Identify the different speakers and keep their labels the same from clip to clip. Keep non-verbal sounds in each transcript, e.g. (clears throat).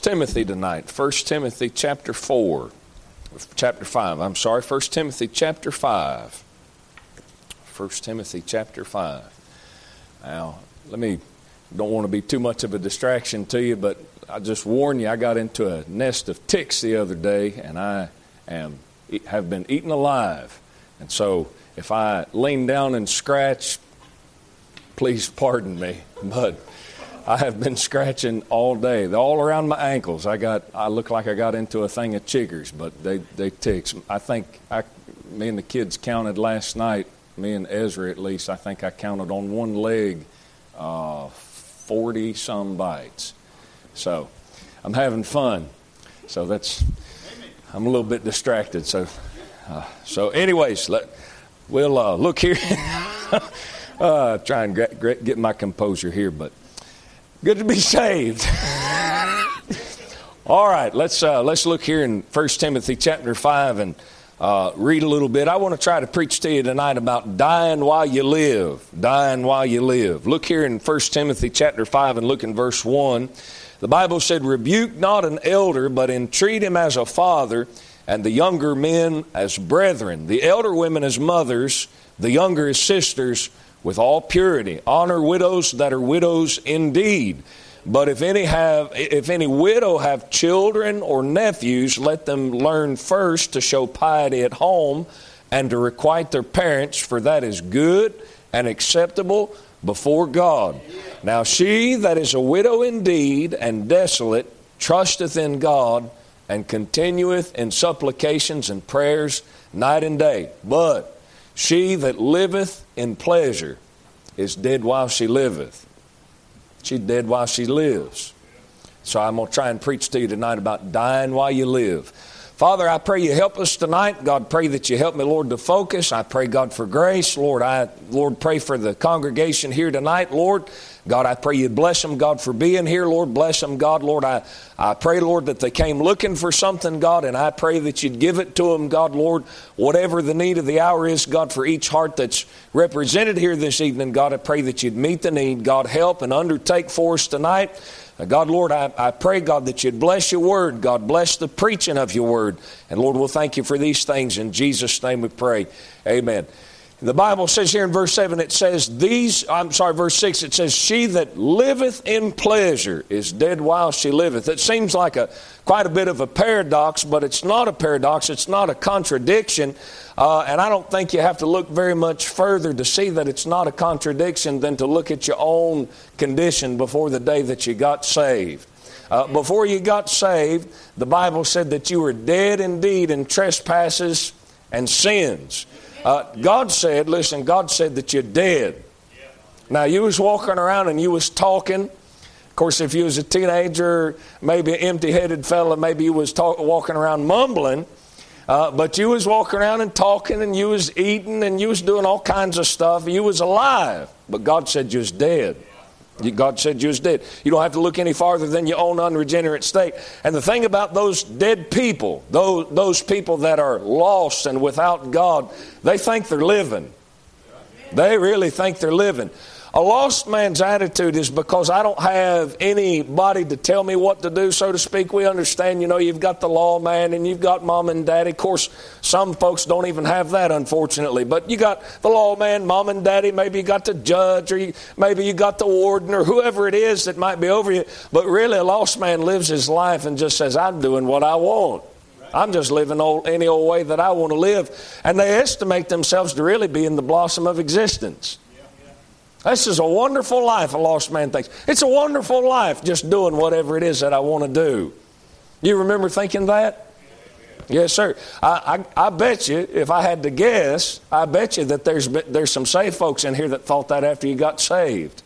Speaker 1: Timothy tonight. 1 Timothy chapter 4. Chapter 5. I'm sorry, 1 Timothy chapter 5. 1 Timothy chapter 5. Now, let me, don't want to be too much of a distraction to you, but I just warn you, I got into a nest of ticks the other day, and I am have been eaten alive. And so, if I lean down and scratch, please pardon me. But I have been scratching all day, all around my ankles. I got, I look like I got into a thing of chiggers, but they, they ticks. I think I, me and the kids counted last night. Me and Ezra, at least, I think I counted on one leg, forty uh, some bites. So, I'm having fun. So that's, I'm a little bit distracted. So, uh, so anyways, let, we'll uh, look here. (laughs) uh, try and get, get my composure here, but. Good to be saved. All right, let's uh, let's look here in 1 Timothy chapter five and uh, read a little bit. I want to try to preach to you tonight about dying while you live. Dying while you live. Look here in 1 Timothy chapter five and look in verse one. The Bible said, "Rebuke not an elder, but entreat him as a father, and the younger men as brethren, the elder women as mothers, the younger as sisters." With all purity. Honor widows that are widows indeed. But if any have if any widow have children or nephews, let them learn first to show piety at home and to requite their parents, for that is good and acceptable before God. Now she that is a widow indeed and desolate trusteth in God and continueth in supplications and prayers night and day. But she that liveth in pleasure is dead while she liveth. She's dead while she lives. So I'm going to try and preach to you tonight about dying while you live. Father, I pray you help us tonight. God, pray that you help me, Lord, to focus. I pray, God, for grace. Lord, I, Lord, pray for the congregation here tonight, Lord. God, I pray you bless them, God, for being here. Lord, bless them, God. Lord, I, I pray, Lord, that they came looking for something, God, and I pray that you'd give it to them, God, Lord, whatever the need of the hour is, God, for each heart that's represented here this evening, God, I pray that you'd meet the need. God, help and undertake for us tonight. Uh, God, Lord, I, I pray, God, that you'd bless your word. God, bless the preaching of your word. And Lord, we'll thank you for these things. In Jesus' name we pray. Amen. The Bible says here in verse 7, it says, These, I'm sorry, verse 6, it says, She that liveth in pleasure is dead while she liveth. It seems like a quite a bit of a paradox, but it's not a paradox, it's not a contradiction. Uh, and I don't think you have to look very much further to see that it's not a contradiction than to look at your own condition before the day that you got saved. Uh, before you got saved, the Bible said that you were dead indeed in trespasses and sins. Uh, God said, listen, God said that you're dead. Now you was walking around and you was talking. Of course, if you was a teenager, maybe an empty-headed fella, maybe you was talk, walking around mumbling. Uh, but you was walking around and talking, and you was eating, and you was doing all kinds of stuff. You was alive, but God said you was dead. God said you was dead. You don't have to look any farther than your own unregenerate state. And the thing about those dead people, those, those people that are lost and without God, they think they're living. They really think they're living. A lost man's attitude is because I don't have anybody to tell me what to do, so to speak. We understand, you know, you've got the law man and you've got mom and daddy. Of course, some folks don't even have that, unfortunately. But you got the law man, mom and daddy. Maybe you got the judge, or you, maybe you got the warden, or whoever it is that might be over you. But really, a lost man lives his life and just says, I'm doing what I want. I'm just living old, any old way that I want to live. And they estimate themselves to really be in the blossom of existence. This is a wonderful life, a lost man thinks. It's a wonderful life just doing whatever it is that I want to do. You remember thinking that? Yes, sir. I, I, I, bet you, if I had to guess, I bet you that there's, there's some saved folks in here that thought that after you got saved.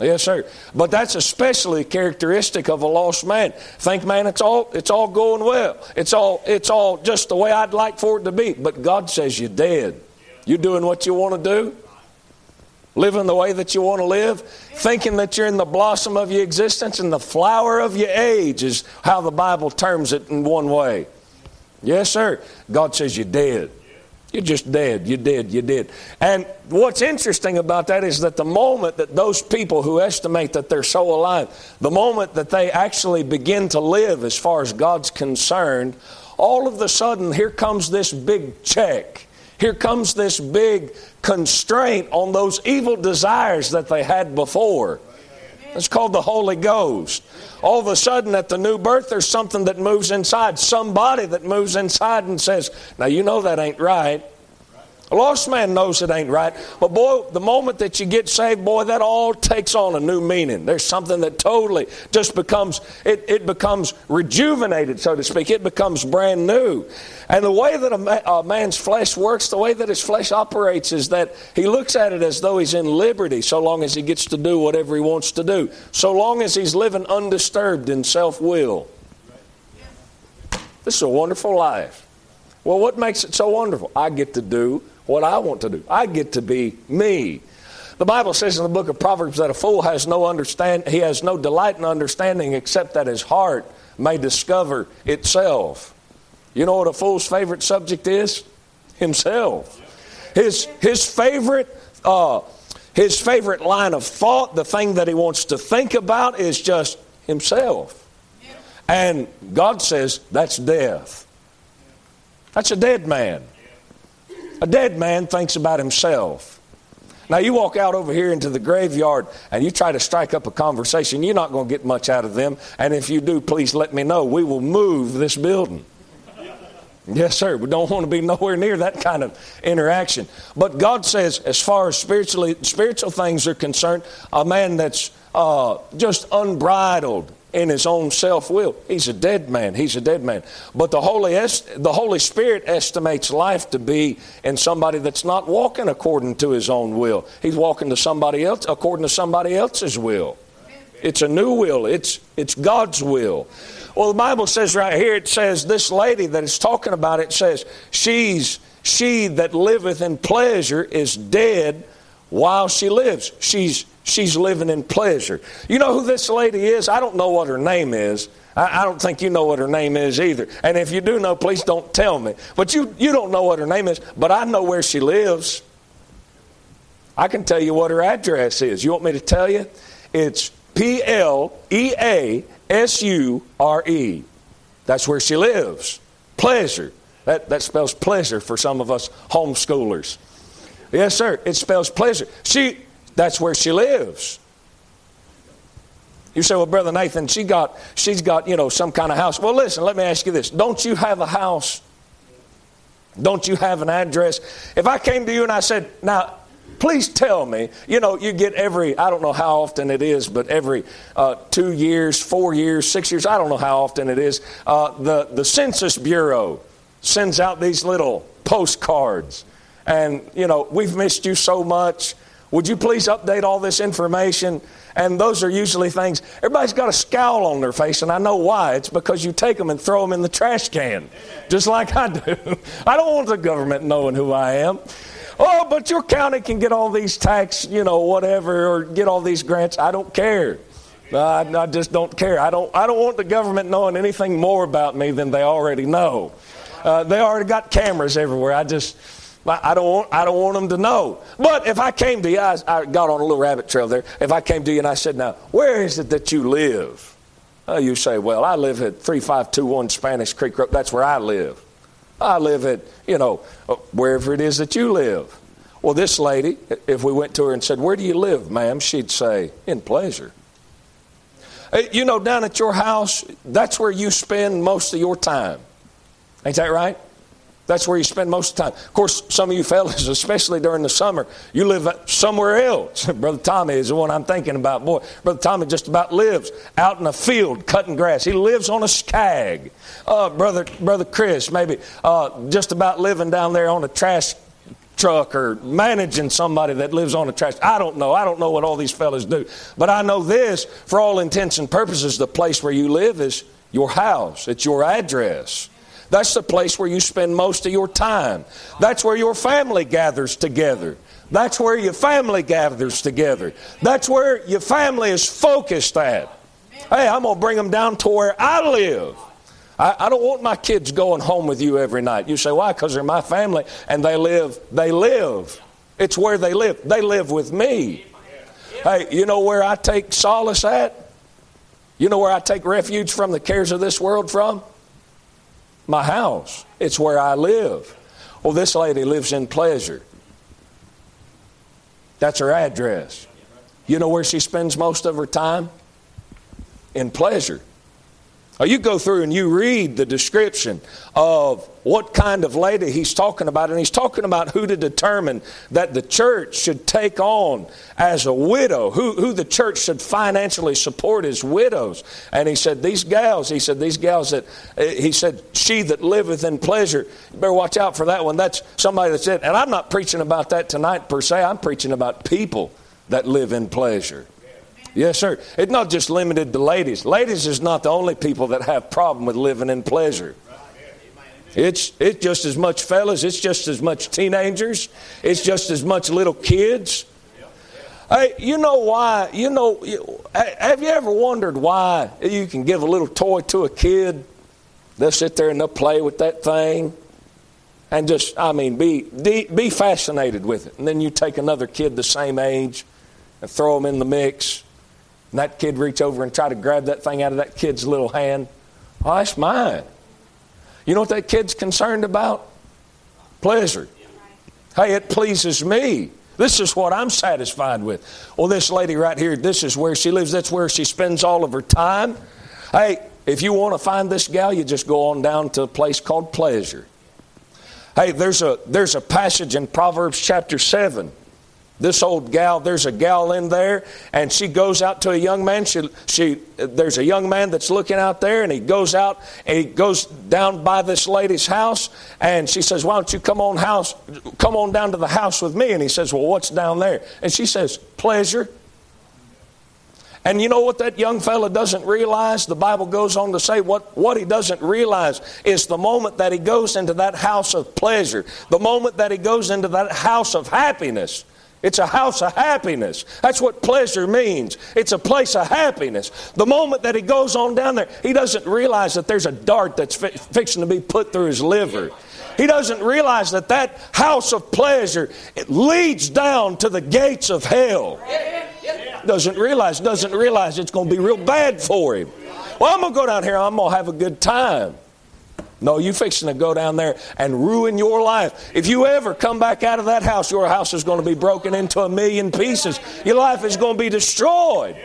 Speaker 1: Yes, sir. But that's especially characteristic of a lost man. Think, man, it's all it's all going well. It's all it's all just the way I'd like for it to be. But God says you're dead. You're doing what you want to do living the way that you want to live, thinking that you're in the blossom of your existence and the flower of your age is how the Bible terms it in one way. Yes, sir. God says you're dead. You're just dead. You're dead. You're dead. And what's interesting about that is that the moment that those people who estimate that they're so alive, the moment that they actually begin to live as far as God's concerned, all of a sudden here comes this big check. Here comes this big constraint on those evil desires that they had before. It's called the Holy Ghost. All of a sudden, at the new birth, there's something that moves inside, somebody that moves inside and says, Now, you know that ain't right. A lost man knows it ain't right. But boy, the moment that you get saved, boy, that all takes on a new meaning. There's something that totally just becomes, it, it becomes rejuvenated, so to speak. It becomes brand new. And the way that a, ma- a man's flesh works, the way that his flesh operates is that he looks at it as though he's in liberty so long as he gets to do whatever he wants to do, so long as he's living undisturbed in self will. This is a wonderful life. Well, what makes it so wonderful? I get to do what I want to do. I get to be me. The Bible says in the book of Proverbs that a fool has no understand he has no delight in understanding except that his heart may discover itself. You know what a fool's favorite subject is? Himself. His his favorite uh, his favorite line of thought, the thing that he wants to think about is just himself. And God says that's death. That's a dead man. A dead man thinks about himself. Now, you walk out over here into the graveyard and you try to strike up a conversation, you're not going to get much out of them. And if you do, please let me know. We will move this building. Yes, sir. We don't want to be nowhere near that kind of interaction. But God says, as far as spiritually spiritual things are concerned, a man that's uh, just unbridled in his own self will. He's a dead man. He's a dead man. But the Holy, est- the Holy Spirit estimates life to be in somebody that's not walking according to his own will. He's walking to somebody else according to somebody else's will. It's a new will. It's it's God's will. Well, the Bible says right here, it says this lady that is talking about it says she's she that liveth in pleasure is dead while she lives. She's she's living in pleasure. You know who this lady is? I don't know what her name is. I, I, don't think you know what her name is either. And if you do know, please don't tell me. But you, you don't know what her name is, but I know where she lives. I can tell you what her address is. You want me to tell you? It's P L E A S U R E. That's where she lives. Pleasure. That, that spells pleasure for some of us homeschoolers. Yes, sir. It spells pleasure. She, that's where she lives. You say, well, Brother Nathan, she got, she's got, you know, some kind of house. Well, listen, let me ask you this. Don't you have a house? Don't you have an address? If I came to you and I said, now, please tell me, you know, you get every, I don't know how often it is, but every uh, two years, four years, six years, I don't know how often it is, uh, the, the Census Bureau sends out these little postcards. And, you know, we've missed you so much. Would you please update all this information? And those are usually things, everybody's got a scowl on their face, and I know why. It's because you take them and throw them in the trash can, just like I do. (laughs) I don't want the government knowing who I am. Oh, but your county can get all these tax, you know, whatever, or get all these grants. I don't care. I, I just don't care. I don't, I don't want the government knowing anything more about me than they already know. Uh, they already got cameras everywhere. I just, I don't want, I don't want them to know. But if I came to you, I, I, got on a little rabbit trail there. If I came to you and I said, now, where is it that you live? Uh, you say, well, I live at 3521 Spanish Creek Road. That's where I live. I live at, you know, uh, wherever it is that you live. Well, this lady, if we went to her and said, where do you live, ma'am? She'd say, in pleasure. Uh, you know, down at your house, that's where you spend most of your time. Ain't that right? That's where you spend most of the time. Of course, some of you fellas, (laughs) especially during the summer, you live somewhere else. (laughs) Brother Tommy is the one I'm thinking about. Boy, Brother Tommy just about lives out in a field cutting grass. He lives on a Scag. Uh, brother, Brother Chris, maybe uh, just about living down there on a trash truck or managing somebody that lives on a trash. I don't know. I don't know what all these fellas do. But I know this, for all intents and purposes, the place where you live is your house. It's your address. That's the place where you spend most of your time. That's where your family gathers together. That's where your family gathers together. That's where your family is focused at. Hey, I'm going to bring them down to where I live. I, I don't want my kids going home with you every night. You say, why? Because they're my family and they live, they live. It's where they live. They live with me. Hey, you know where I take solace at? You know where I take refuge from the cares of this world from? My house. It's where I live. Well, this lady lives in pleasure. That's her address. You know where she spends most of her time? In pleasure. You go through and you read the description of what kind of lady he's talking about, and he's talking about who to determine that the church should take on as a widow, who, who the church should financially support as widows. And he said, These gals, he said, These gals that, eh, he said, she that liveth in pleasure, you better watch out for that one. That's somebody that said, and I'm not preaching about that tonight per se, I'm preaching about people that live in pleasure. Yes, sir. It's not just limited to ladies. Ladies is not the only people that have problem with living in pleasure. It's, it's just as much fellas, it's just as much teenagers, it's just as much little kids. Hey, you know why? You know, have you ever wondered why you can give a little toy to a kid? They'll sit there and they'll play with that thing and just, I mean, be, be fascinated with it. And then you take another kid the same age and throw them in the mix and that kid reach over and try to grab that thing out of that kid's little hand. Oh, that's mine. You know what that kid's concerned about? Pleasure. Hey, it pleases me. This is what I'm satisfied with. Well, this lady right here, this is where she lives. That's where she spends all of her time. Hey, if you want to find this gal, you just go on down to a place called pleasure. Hey, there's a, there's a passage in Proverbs chapter 7 this old gal, there's a gal in there, and she goes out to a young man. She, she, there's a young man that's looking out there, and he goes out and he goes down by this lady's house, and she says, "Why don't you come on house, come on down to the house with me?" And he says, "Well, what's down there?" And she says, "Pleasure." And you know what that young fella doesn't realize? The Bible goes on to say what, what he doesn't realize is the moment that he goes into that house of pleasure, the moment that he goes into that house of happiness, it's a house of happiness. That's what pleasure means. It's a place of happiness. The moment that he goes on down there, he doesn't realize that there's a dart that's fi- fixing to be put through his liver. He doesn't realize that that house of pleasure it leads down to the gates of hell. Doesn't realize, doesn't realize it's going to be real bad for him. Well, I'm going to go down here. I'm going to have a good time. No, you fixing to go down there and ruin your life. If you ever come back out of that house, your house is going to be broken into a million pieces. Your life is going to be destroyed.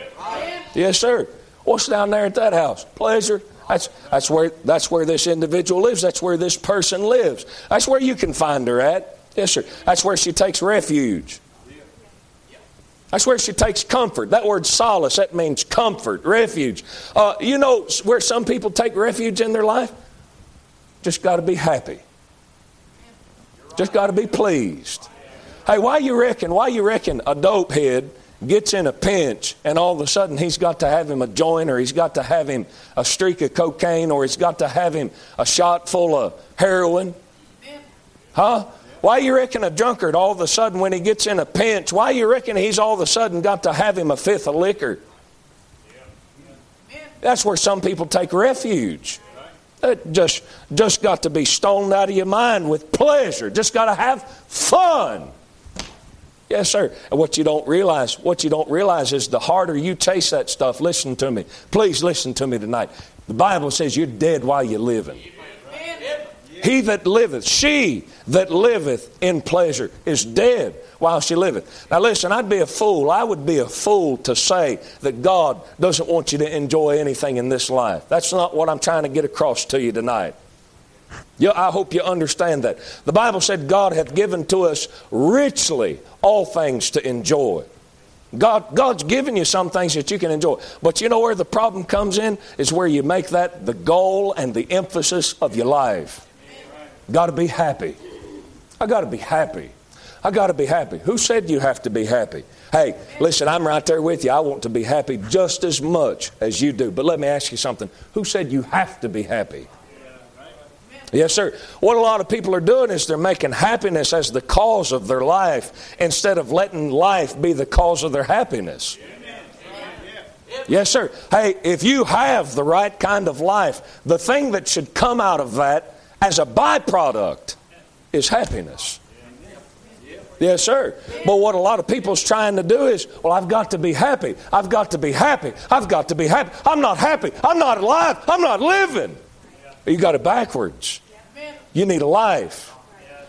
Speaker 1: Yes, sir. What's down there at that house? Pleasure. That's, that's, where, that's where this individual lives. That's where this person lives. That's where you can find her at. Yes, sir. That's where she takes refuge. That's where she takes comfort. That word solace, that means comfort, refuge. Uh, you know where some people take refuge in their life? Just got to be happy. Just got to be pleased. Hey, why you reckon? Why you reckon a dope head gets in a pinch and all of a sudden he's got to have him a joint or he's got to have him a streak of cocaine or he's got to have him a shot full of heroin? Huh? Why you reckon a drunkard all of a sudden when he gets in a pinch, why you reckon he's all of a sudden got to have him a fifth of liquor? That's where some people take refuge. It just, just got to be stoned out of your mind with pleasure. Just got to have fun. Yes, sir. And what you don't realize, what you don't realize is the harder you chase that stuff, listen to me. Please listen to me tonight. The Bible says you're dead while you're living. He that liveth, she that liveth in pleasure is dead while she liveth. Now, listen, I'd be a fool. I would be a fool to say that God doesn't want you to enjoy anything in this life. That's not what I'm trying to get across to you tonight. You, I hope you understand that. The Bible said God hath given to us richly all things to enjoy. God, God's given you some things that you can enjoy. But you know where the problem comes in? Is where you make that the goal and the emphasis of your life. Got to be happy. I got to be happy. I got to be happy. Who said you have to be happy? Hey, listen, I'm right there with you. I want to be happy just as much as you do. But let me ask you something. Who said you have to be happy? Yes, sir. What a lot of people are doing is they're making happiness as the cause of their life instead of letting life be the cause of their happiness. Yes, sir. Hey, if you have the right kind of life, the thing that should come out of that as a byproduct is happiness. Yes, sir. But what a lot of people's trying to do is, well, I've got to be happy. I've got to be happy. I've got to be happy. I'm not happy. I'm not alive. I'm not living. You got it backwards. You need a life.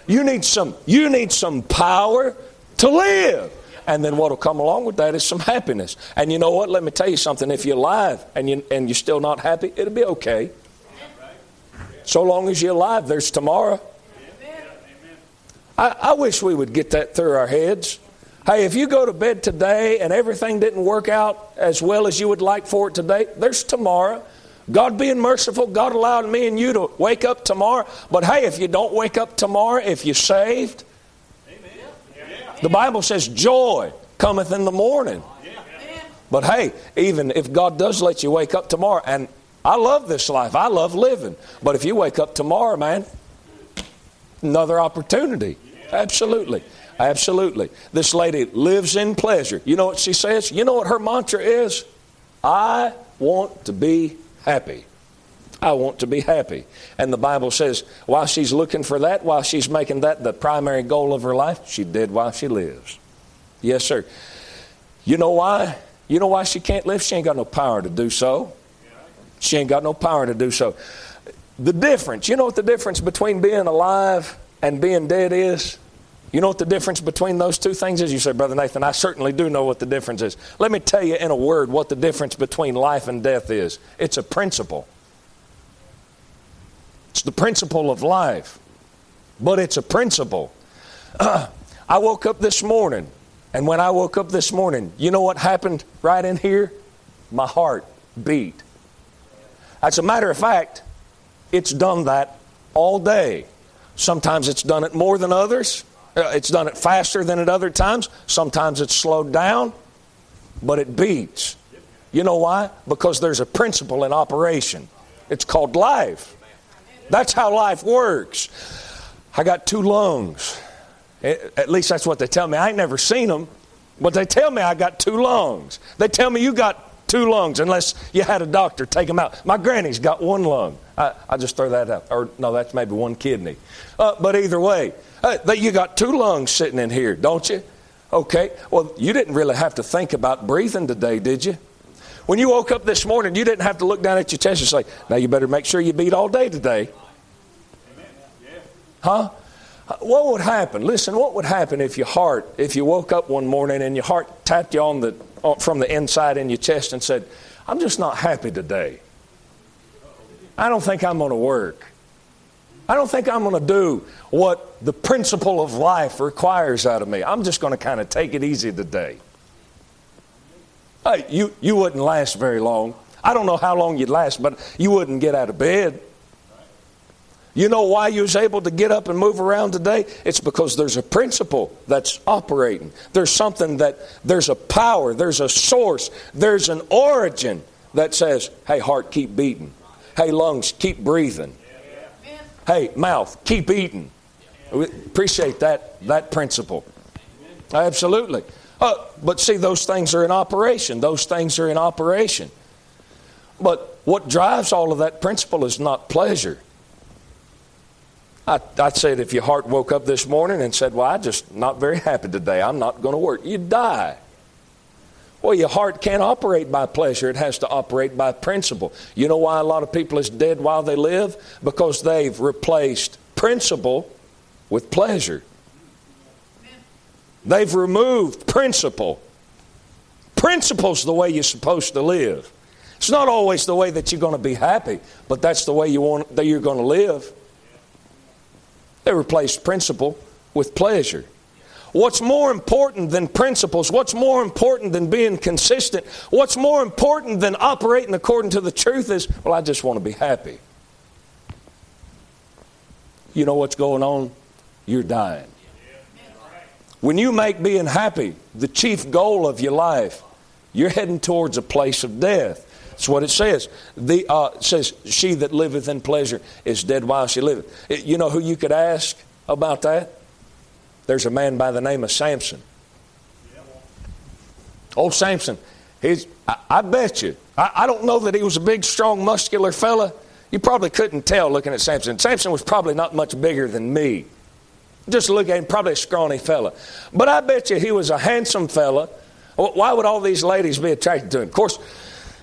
Speaker 1: You need some you need some power to live. And then what will come along with that is some happiness. And you know what? Let me tell you something. If you're alive and, you, and you're still not happy, it'll be okay. So long as you're alive, there's tomorrow. I, I wish we would get that through our heads. Hey, if you go to bed today and everything didn't work out as well as you would like for it today, there's tomorrow. God being merciful, God allowed me and you to wake up tomorrow. But hey, if you don't wake up tomorrow, if you're saved, the Bible says joy cometh in the morning. But hey, even if God does let you wake up tomorrow, and I love this life, I love living. But if you wake up tomorrow, man, another opportunity. Absolutely. Absolutely. This lady lives in pleasure. You know what she says? You know what her mantra is? I want to be happy. I want to be happy. And the Bible says, while she's looking for that, while she's making that the primary goal of her life, she did while she lives. Yes, sir. You know why? You know why she can't live? She ain't got no power to do so. She ain't got no power to do so. The difference, you know what the difference between being alive and being dead is? You know what the difference between those two things is? You say, Brother Nathan, I certainly do know what the difference is. Let me tell you in a word what the difference between life and death is it's a principle. It's the principle of life, but it's a principle. Uh, (clears throat) I woke up this morning, and when I woke up this morning, you know what happened right in here? My heart beat. As a matter of fact, it's done that all day. Sometimes it's done it more than others. Uh, it's done it faster than at other times. Sometimes it's slowed down, but it beats. You know why? Because there's a principle in operation. It's called life. That's how life works. I got two lungs. At least that's what they tell me. I ain't never seen them, but they tell me I got two lungs. They tell me you got two lungs unless you had a doctor take them out. My granny's got one lung. I, I just throw that out. Or no, that's maybe one kidney. Uh, but either way, uh, you got two lungs sitting in here, don't you? Okay. Well, you didn't really have to think about breathing today, did you? When you woke up this morning, you didn't have to look down at your chest and say, now you better make sure you beat all day today. Huh? What would happen? Listen, what would happen if your heart, if you woke up one morning and your heart tapped you on the Uh, from the inside in your chest and said, I'm just not happy today. I don't think I'm going to work. I don't think I'm going to do what the principle of life requires out of me. I'm just going to kind of take it easy today. Hey, you, you wouldn't last very long. I don't know how long you'd last, but you wouldn't get out of bed. You know why you was able to get up and move around today? It's because there's a principle that's operating. There's something that there's a power, there's a source, there's an origin that says, "Hey heart, keep beating. Hey lungs, keep breathing. Hey mouth, keep eating." We appreciate that that principle. Absolutely. Uh, but see, those things are in operation. Those things are in operation. But what drives all of that principle is not pleasure. I, would say if your heart woke up this morning and said, Well, I'm just not very happy today, I'm not going to work, you'd die. Well, your heart can't operate by pleasure, it has to operate by principle. You know why a lot of people is dead while they live? Because they've replaced principle with pleasure. They've removed principle. Principle's the way you're supposed to live. It's not always the way that you're going to be happy, but that's the way you want that you're going to live. They replaced principle with pleasure. What's more important than principles? What's more important than being consistent? What's more important than operating according to the truth is, well, I just want to be happy. You know what's going on? You're dying. When you make being happy the chief goal of your life, you're heading towards a place of death. That's what it says. The uh, says, "She that liveth in pleasure is dead while she liveth." It, you know who you could ask about that? There's a man by the name of Samson. Old Samson, He's, I, I bet you. I, I don't know that he was a big, strong, muscular fella. You probably couldn't tell looking at Samson. Samson was probably not much bigger than me. Just look at him, probably a scrawny fella. But I bet you he was a handsome fella. Why would all these ladies be attracted to him? Of course,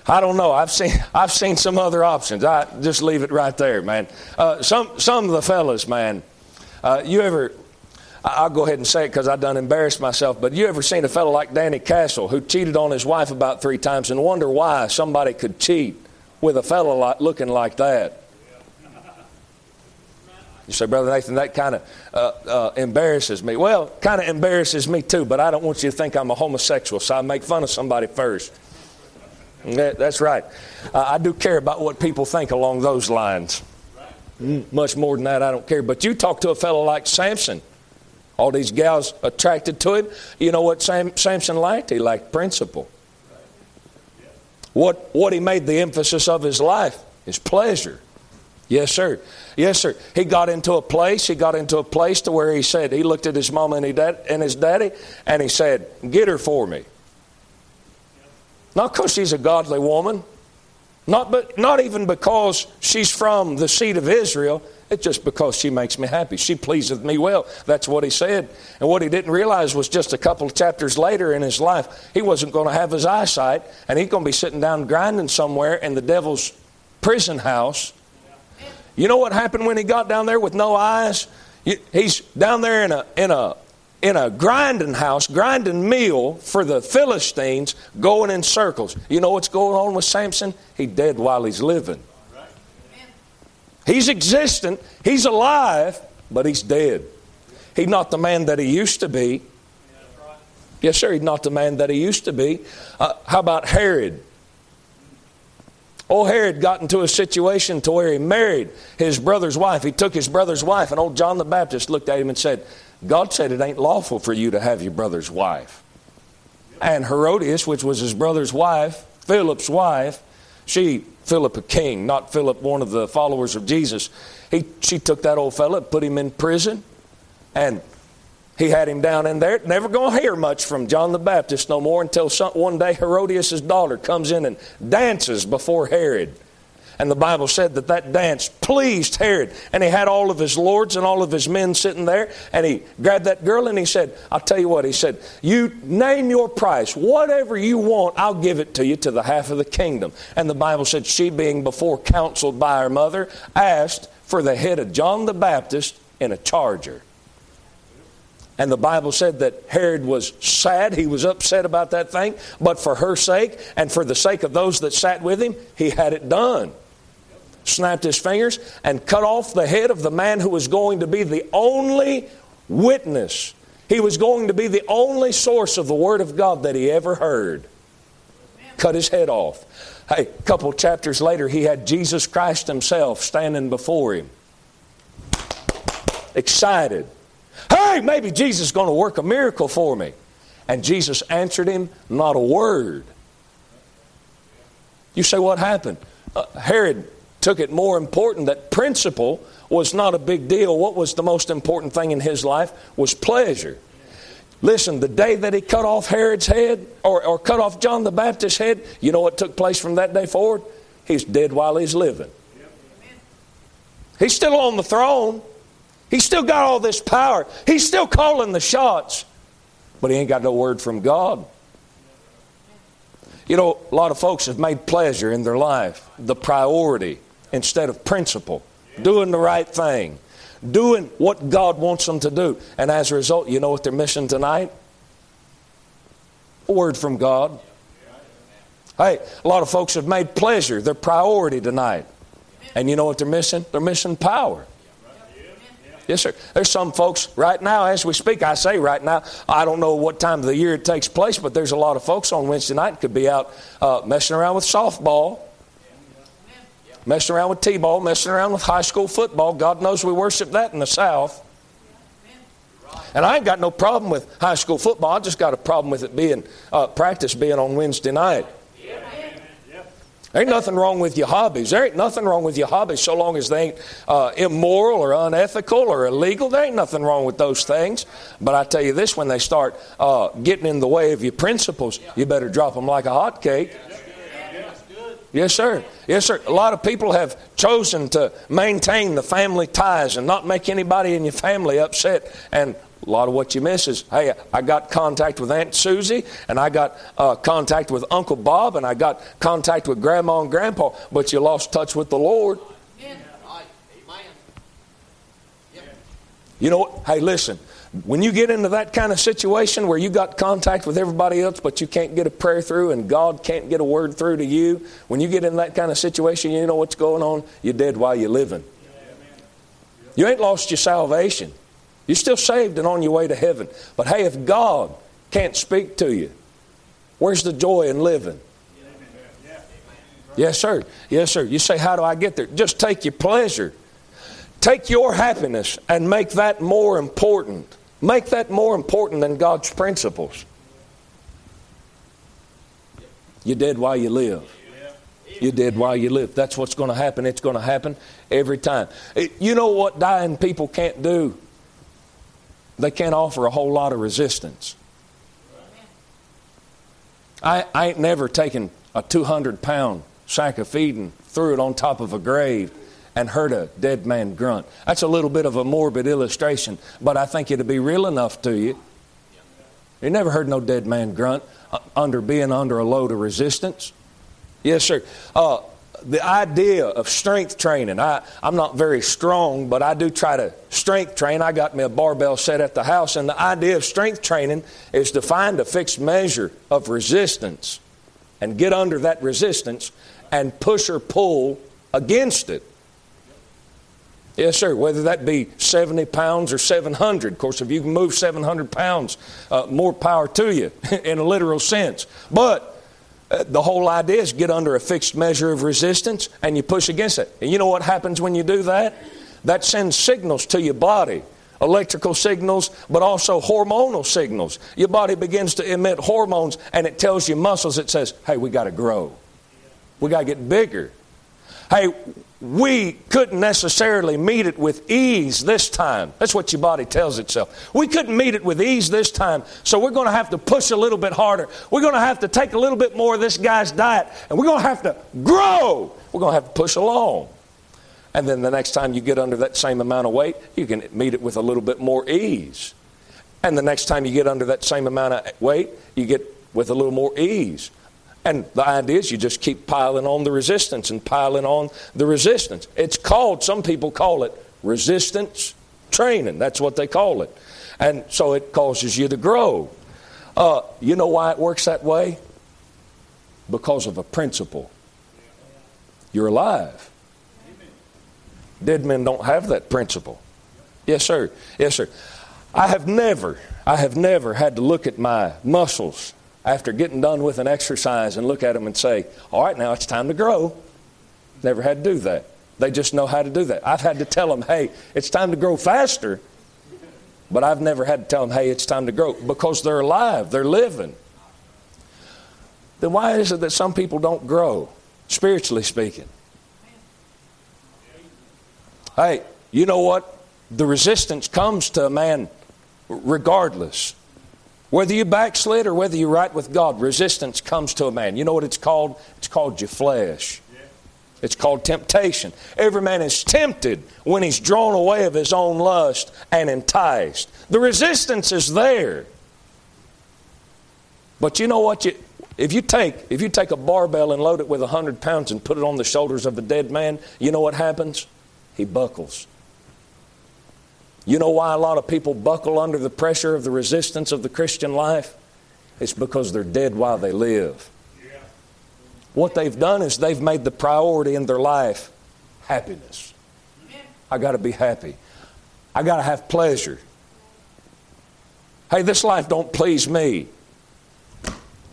Speaker 1: I don't know. I've seen (laughs) I've seen some other options. I just leave it right there, man. Uh, some some of the fellas, man. Uh, you ever? I'll go ahead and say it because I done embarrassed myself. But you ever seen a fellow like Danny Castle who cheated on his wife about three times and wonder why somebody could cheat with a fellow like, looking like that? You say, Brother Nathan, that kind of uh, uh, embarrasses me. Well, kind of embarrasses me too, but I don't want you to think I'm a homosexual, so I make fun of somebody first. That, that's right. Uh, I do care about what people think along those lines. Mm, much more than that, I don't care. But you talk to a fellow like Samson, all these gals attracted to him. You know what Sam, Samson liked? He liked principle. What, what he made the emphasis of his life is pleasure. Yes, sir. Yes, sir. He got into a place, he got into a place to where he said, he looked at his mom and, he dad, and his daddy, and he said, Get her for me. Not because she's a godly woman, not, but, not even because she's from the seed of Israel. It's just because she makes me happy. She pleaseth me well. That's what he said. And what he didn't realize was just a couple of chapters later in his life, he wasn't going to have his eyesight, and he's going to be sitting down grinding somewhere in the devil's prison house you know what happened when he got down there with no eyes? He's down there in a, in a, in a grinding house, grinding meal for the Philistines, going in circles. You know what's going on with Samson? He's dead while he's living. He's existent, he's alive, but he's dead. He's not the man that he used to be. Yes, sir, he's not the man that he used to be. Uh, how about Herod? Old Herod got into a situation to where he married his brother's wife. He took his brother's wife, and old John the Baptist looked at him and said, God said it ain't lawful for you to have your brother's wife. And Herodias, which was his brother's wife, Philip's wife, she, Philip a king, not Philip one of the followers of Jesus, he, she took that old fella, put him in prison, and he had him down in there. Never going to hear much from John the Baptist no more until some, one day Herodias' daughter comes in and dances before Herod. And the Bible said that that dance pleased Herod. And he had all of his lords and all of his men sitting there. And he grabbed that girl and he said, I'll tell you what, he said, You name your price. Whatever you want, I'll give it to you to the half of the kingdom. And the Bible said, She, being before counseled by her mother, asked for the head of John the Baptist in a charger. And the Bible said that Herod was sad. He was upset about that thing. But for her sake and for the sake of those that sat with him, he had it done. Snapped his fingers and cut off the head of the man who was going to be the only witness. He was going to be the only source of the Word of God that he ever heard. Cut his head off. Hey, a couple chapters later, he had Jesus Christ himself standing before him. Excited Hey, maybe Jesus is going to work a miracle for me. And Jesus answered him, Not a word. You say, What happened? Uh, Herod took it more important that principle was not a big deal. What was the most important thing in his life was pleasure. Listen, the day that he cut off Herod's head or, or cut off John the Baptist's head, you know what took place from that day forward? He's dead while he's living. He's still on the throne. He's still got all this power. He's still calling the shots, but he ain't got no word from God. You know, a lot of folks have made pleasure in their life the priority instead of principle, doing the right thing, doing what God wants them to do. And as a result, you know what they're missing tonight? Word from God. Hey, a lot of folks have made pleasure their priority tonight. And you know what they're missing? They're missing power. Yes, sir. There's some folks right now, as we speak, I say right now, I don't know what time of the year it takes place, but there's a lot of folks on Wednesday night could be out uh, messing around with softball, messing around with T ball, messing around with high school football. God knows we worship that in the South. And I ain't got no problem with high school football. I just got a problem with it being uh, practice being on Wednesday night. There ain't nothing wrong with your hobbies. There ain't nothing wrong with your hobbies so long as they ain't uh, immoral or unethical or illegal. There ain't nothing wrong with those things. But I tell you this when they start uh, getting in the way of your principles, you better drop them like a hot cake. Yes, sir. Yes, sir. A lot of people have chosen to maintain the family ties and not make anybody in your family upset. And a lot of what you miss is, hey, I got contact with Aunt Susie, and I got uh, contact with Uncle Bob, and I got contact with Grandma and Grandpa, but you lost touch with the Lord. You know, what? hey, listen, when you get into that kind of situation where you got contact with everybody else, but you can't get a prayer through and God can't get a word through to you, when you get in that kind of situation, you know what's going on? You're dead while you're living. You ain't lost your salvation. You're still saved and on your way to heaven. But hey, if God can't speak to you, where's the joy in living? Yes, sir. Yes, sir. You say, How do I get there? Just take your pleasure. Take your happiness and make that more important. Make that more important than God's principles. You're dead while you live. You're dead while you live. That's what's going to happen. It's going to happen every time. Eh, you know what dying people can't do? They can't offer a whole lot of resistance. I, I ain't never taken a 200 pound sack of feeding, threw it on top of a grave, and heard a dead man grunt. That's a little bit of a morbid illustration, but I think it'll be real enough to you. You never heard no dead man grunt uh, under being under a load of resistance. Yes, sir. Uh, the idea of strength training. I, I'm not very strong, but I do try to strength train. I got me a barbell set at the house, and the idea of strength training is to find a fixed measure of resistance and get under that resistance and push or pull against it. Yes, sir. Whether that be 70 pounds or 700. Of course, if you can move 700 pounds, uh, more power to you (laughs) in a literal sense. But uh, the whole idea is get under a fixed measure of resistance and you push against it. And you know what happens when you do that? That sends signals to your body electrical signals, but also hormonal signals. Your body begins to emit hormones and it tells your muscles, it says, hey, we got to grow. We got to get bigger. Hey, we couldn't necessarily meet it with ease this time. That's what your body tells itself. We couldn't meet it with ease this time, so we're going to have to push a little bit harder. We're going to have to take a little bit more of this guy's diet, and we're going to have to grow. We're going to have to push along. And then the next time you get under that same amount of weight, you can meet it with a little bit more ease. And the next time you get under that same amount of weight, you get with a little more ease. And the idea is you just keep piling on the resistance and piling on the resistance. It's called, some people call it resistance training. That's what they call it. And so it causes you to grow. Uh, you know why it works that way? Because of a principle. You're alive. Dead men don't have that principle. Yes, sir. Yes, sir. I have never, I have never had to look at my muscles after getting done with an exercise and look at them and say, All right, now it's time to grow. Never had to do that. They just know how to do that. I've had to tell them, Hey, it's time to grow faster. But I've never had to tell them, Hey, it's time to grow because they're alive, they're living. Then why is it that some people don't grow, spiritually speaking? Hey, you know what? The resistance comes to a man regardless. Whether you backslid or whether you're right with God, resistance comes to a man. You know what it's called? It's called your flesh. It's called temptation. Every man is tempted when he's drawn away of his own lust and enticed. The resistance is there. But you know what? You, if you take if you take a barbell and load it with hundred pounds and put it on the shoulders of a dead man, you know what happens? He buckles. You know why a lot of people buckle under the pressure of the resistance of the Christian life? It's because they're dead while they live. What they've done is they've made the priority in their life happiness. I got to be happy. I got to have pleasure. Hey, this life don't please me.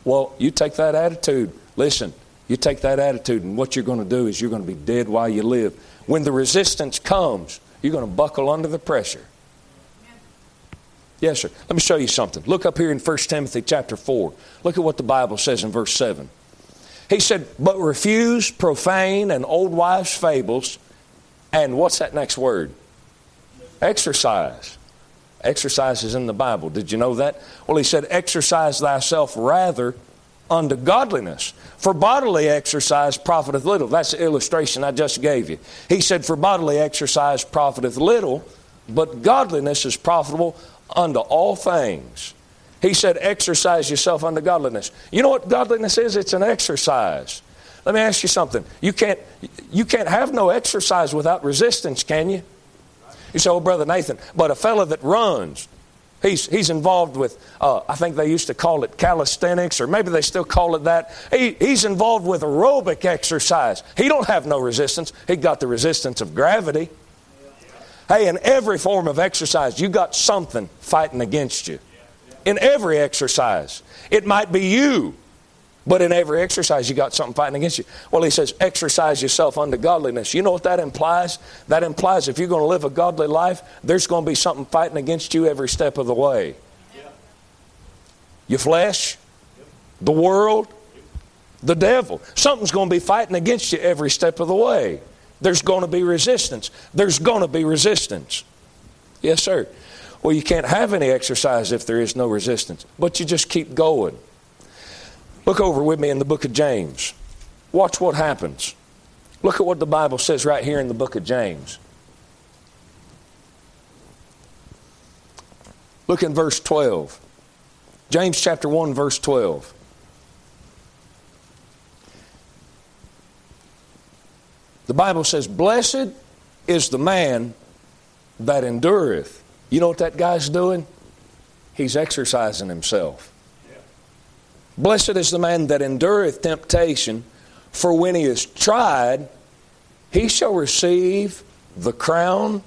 Speaker 1: Well, you take that attitude. Listen, you take that attitude, and what you're going to do is you're going to be dead while you live. When the resistance comes, you're going to buckle under the pressure. Yes, sir. Let me show you something. Look up here in 1 Timothy chapter 4. Look at what the Bible says in verse 7. He said, but refuse profane and old wives' fables. And what's that next word? Exercise. Exercise is in the Bible. Did you know that? Well, he said, exercise thyself rather unto godliness. For bodily exercise profiteth little. That's the illustration I just gave you. He said, For bodily exercise profiteth little, but godliness is profitable unto all things. He said, Exercise yourself unto godliness. You know what godliness is? It's an exercise. Let me ask you something. You can't, you can't have no exercise without resistance, can you? You say, Oh, Brother Nathan, but a fellow that runs, He's, he's involved with, uh, I think they used to call it calisthenics, or maybe they still call it that. He, he's involved with aerobic exercise. He don't have no resistance. He got the resistance of gravity. Hey, in every form of exercise, you got something fighting against you. In every exercise. It might be you but in every exercise, you got something fighting against you. Well, he says, exercise yourself unto godliness. You know what that implies? That implies if you're going to live a godly life, there's going to be something fighting against you every step of the way. Your flesh, the world, the devil. Something's going to be fighting against you every step of the way. There's going to be resistance. There's going to be resistance. Yes, sir. Well, you can't have any exercise if there is no resistance, but you just keep going. Look over with me in the book of James. Watch what happens. Look at what the Bible says right here in the book of James. Look in verse 12. James chapter 1, verse 12. The Bible says, Blessed is the man that endureth. You know what that guy's doing? He's exercising himself. Blessed is the man that endureth temptation, for when he is tried, he shall receive the crown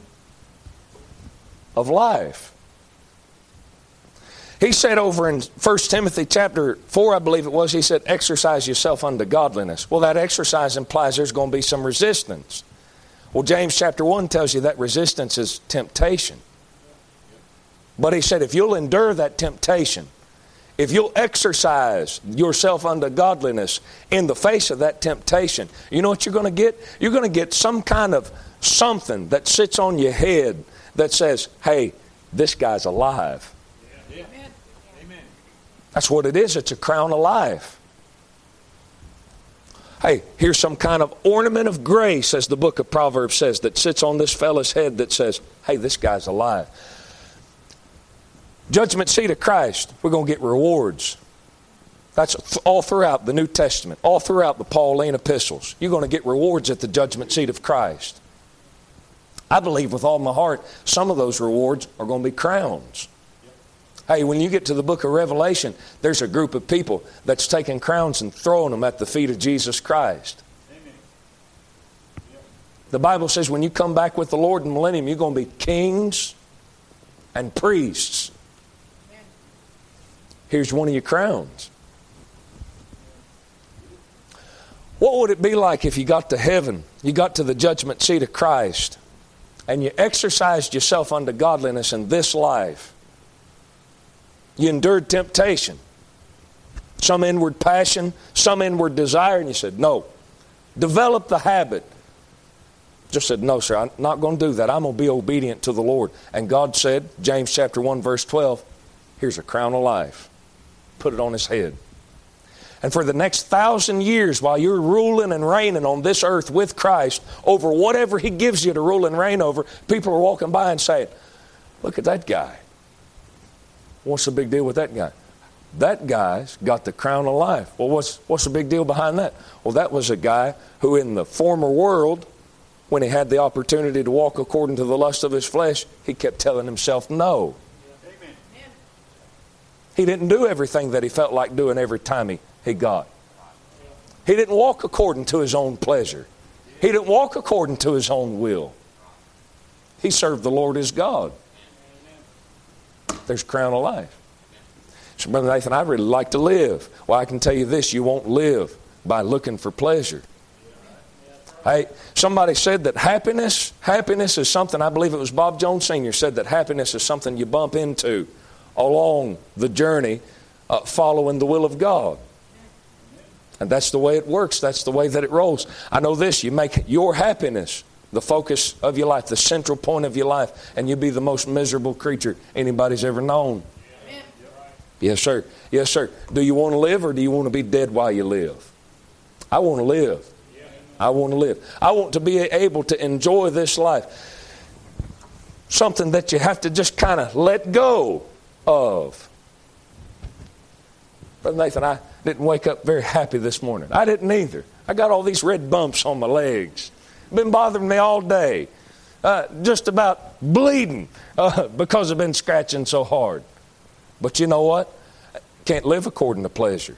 Speaker 1: of life. He said over in 1 Timothy chapter 4, I believe it was, he said, exercise yourself unto godliness. Well, that exercise implies there's going to be some resistance. Well, James chapter 1 tells you that resistance is temptation. But he said, if you'll endure that temptation, if you'll exercise yourself unto godliness in the face of that temptation, you know what you're going to get? You're going to get some kind of something that sits on your head that says, hey, this guy's alive. Amen. That's what it is. It's a crown of life. Hey, here's some kind of ornament of grace, as the book of Proverbs says, that sits on this fellow's head that says, hey, this guy's alive. Judgment seat of Christ, we're going to get rewards. That's all throughout the New Testament, all throughout the Pauline epistles. You're going to get rewards at the judgment seat of Christ. I believe with all my heart, some of those rewards are going to be crowns. Hey, when you get to the book of Revelation, there's a group of people that's taking crowns and throwing them at the feet of Jesus Christ. The Bible says when you come back with the Lord in the millennium, you're going to be kings and priests. Here's one of your crowns. What would it be like if you got to heaven, you got to the judgment seat of Christ, and you exercised yourself unto godliness in this life? You endured temptation, some inward passion, some inward desire, and you said, No. Develop the habit. Just said, No, sir, I'm not going to do that. I'm going to be obedient to the Lord. And God said, James chapter 1, verse 12, here's a crown of life put it on his head. And for the next thousand years, while you're ruling and reigning on this earth with Christ over whatever He gives you to rule and reign over, people are walking by and saying, Look at that guy. What's the big deal with that guy? That guy's got the crown of life. Well, what's, what's the big deal behind that? Well, that was a guy who, in the former world, when he had the opportunity to walk according to the lust of his flesh, he kept telling himself no. He didn't do everything that he felt like doing every time he, he got. He didn't walk according to his own pleasure. He didn't walk according to his own will. He served the Lord as God. There's crown of life. So, Brother Nathan, I really like to live. Well, I can tell you this you won't live by looking for pleasure. Hey, somebody said that happiness, happiness is something, I believe it was Bob Jones Sr. said that happiness is something you bump into along the journey uh, following the will of God. And that's the way it works. That's the way that it rolls. I know this you make your happiness the focus of your life, the central point of your life, and you'll be the most miserable creature anybody's ever known. Yes, sir. Yes, sir. Do you want to live or do you want to be dead while you live? I want to live. I want to live. I want to be able to enjoy this life. Something that you have to just kind of let go of. Brother Nathan, I didn't wake up very happy this morning. I didn't either. I got all these red bumps on my legs. Been bothering me all day. Uh, just about bleeding uh, because I've been scratching so hard. But you know what? Can't live according to pleasure.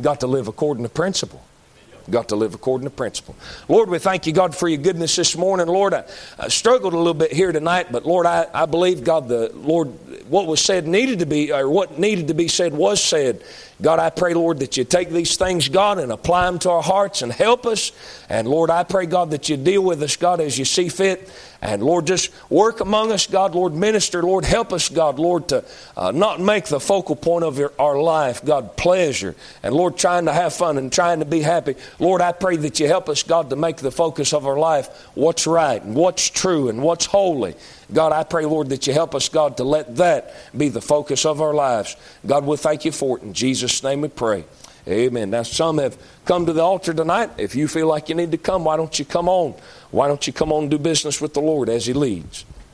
Speaker 1: Got to live according to principle. Got to live according to principle. Lord, we thank you, God, for your goodness this morning. Lord, I, I struggled a little bit here tonight, but Lord, I, I believe, God, the Lord, what was said needed to be, or what needed to be said was said. God, I pray, Lord, that you take these things, God, and apply them to our hearts and help us. And Lord, I pray, God, that you deal with us, God, as you see fit. And Lord, just work among us, God. Lord, minister. Lord, help us, God. Lord, to uh, not make the focal point of your, our life, God, pleasure. And Lord, trying to have fun and trying to be happy. Lord, I pray that you help us, God, to make the focus of our life what's right and what's true and what's holy. God, I pray, Lord, that you help us, God, to let that be the focus of our lives. God, we thank you for it. In Jesus' name we pray. Amen. Now, some have come to the altar tonight. If you feel like you need to come, why don't you come on? Why don't you come on and do business with the Lord as He leads?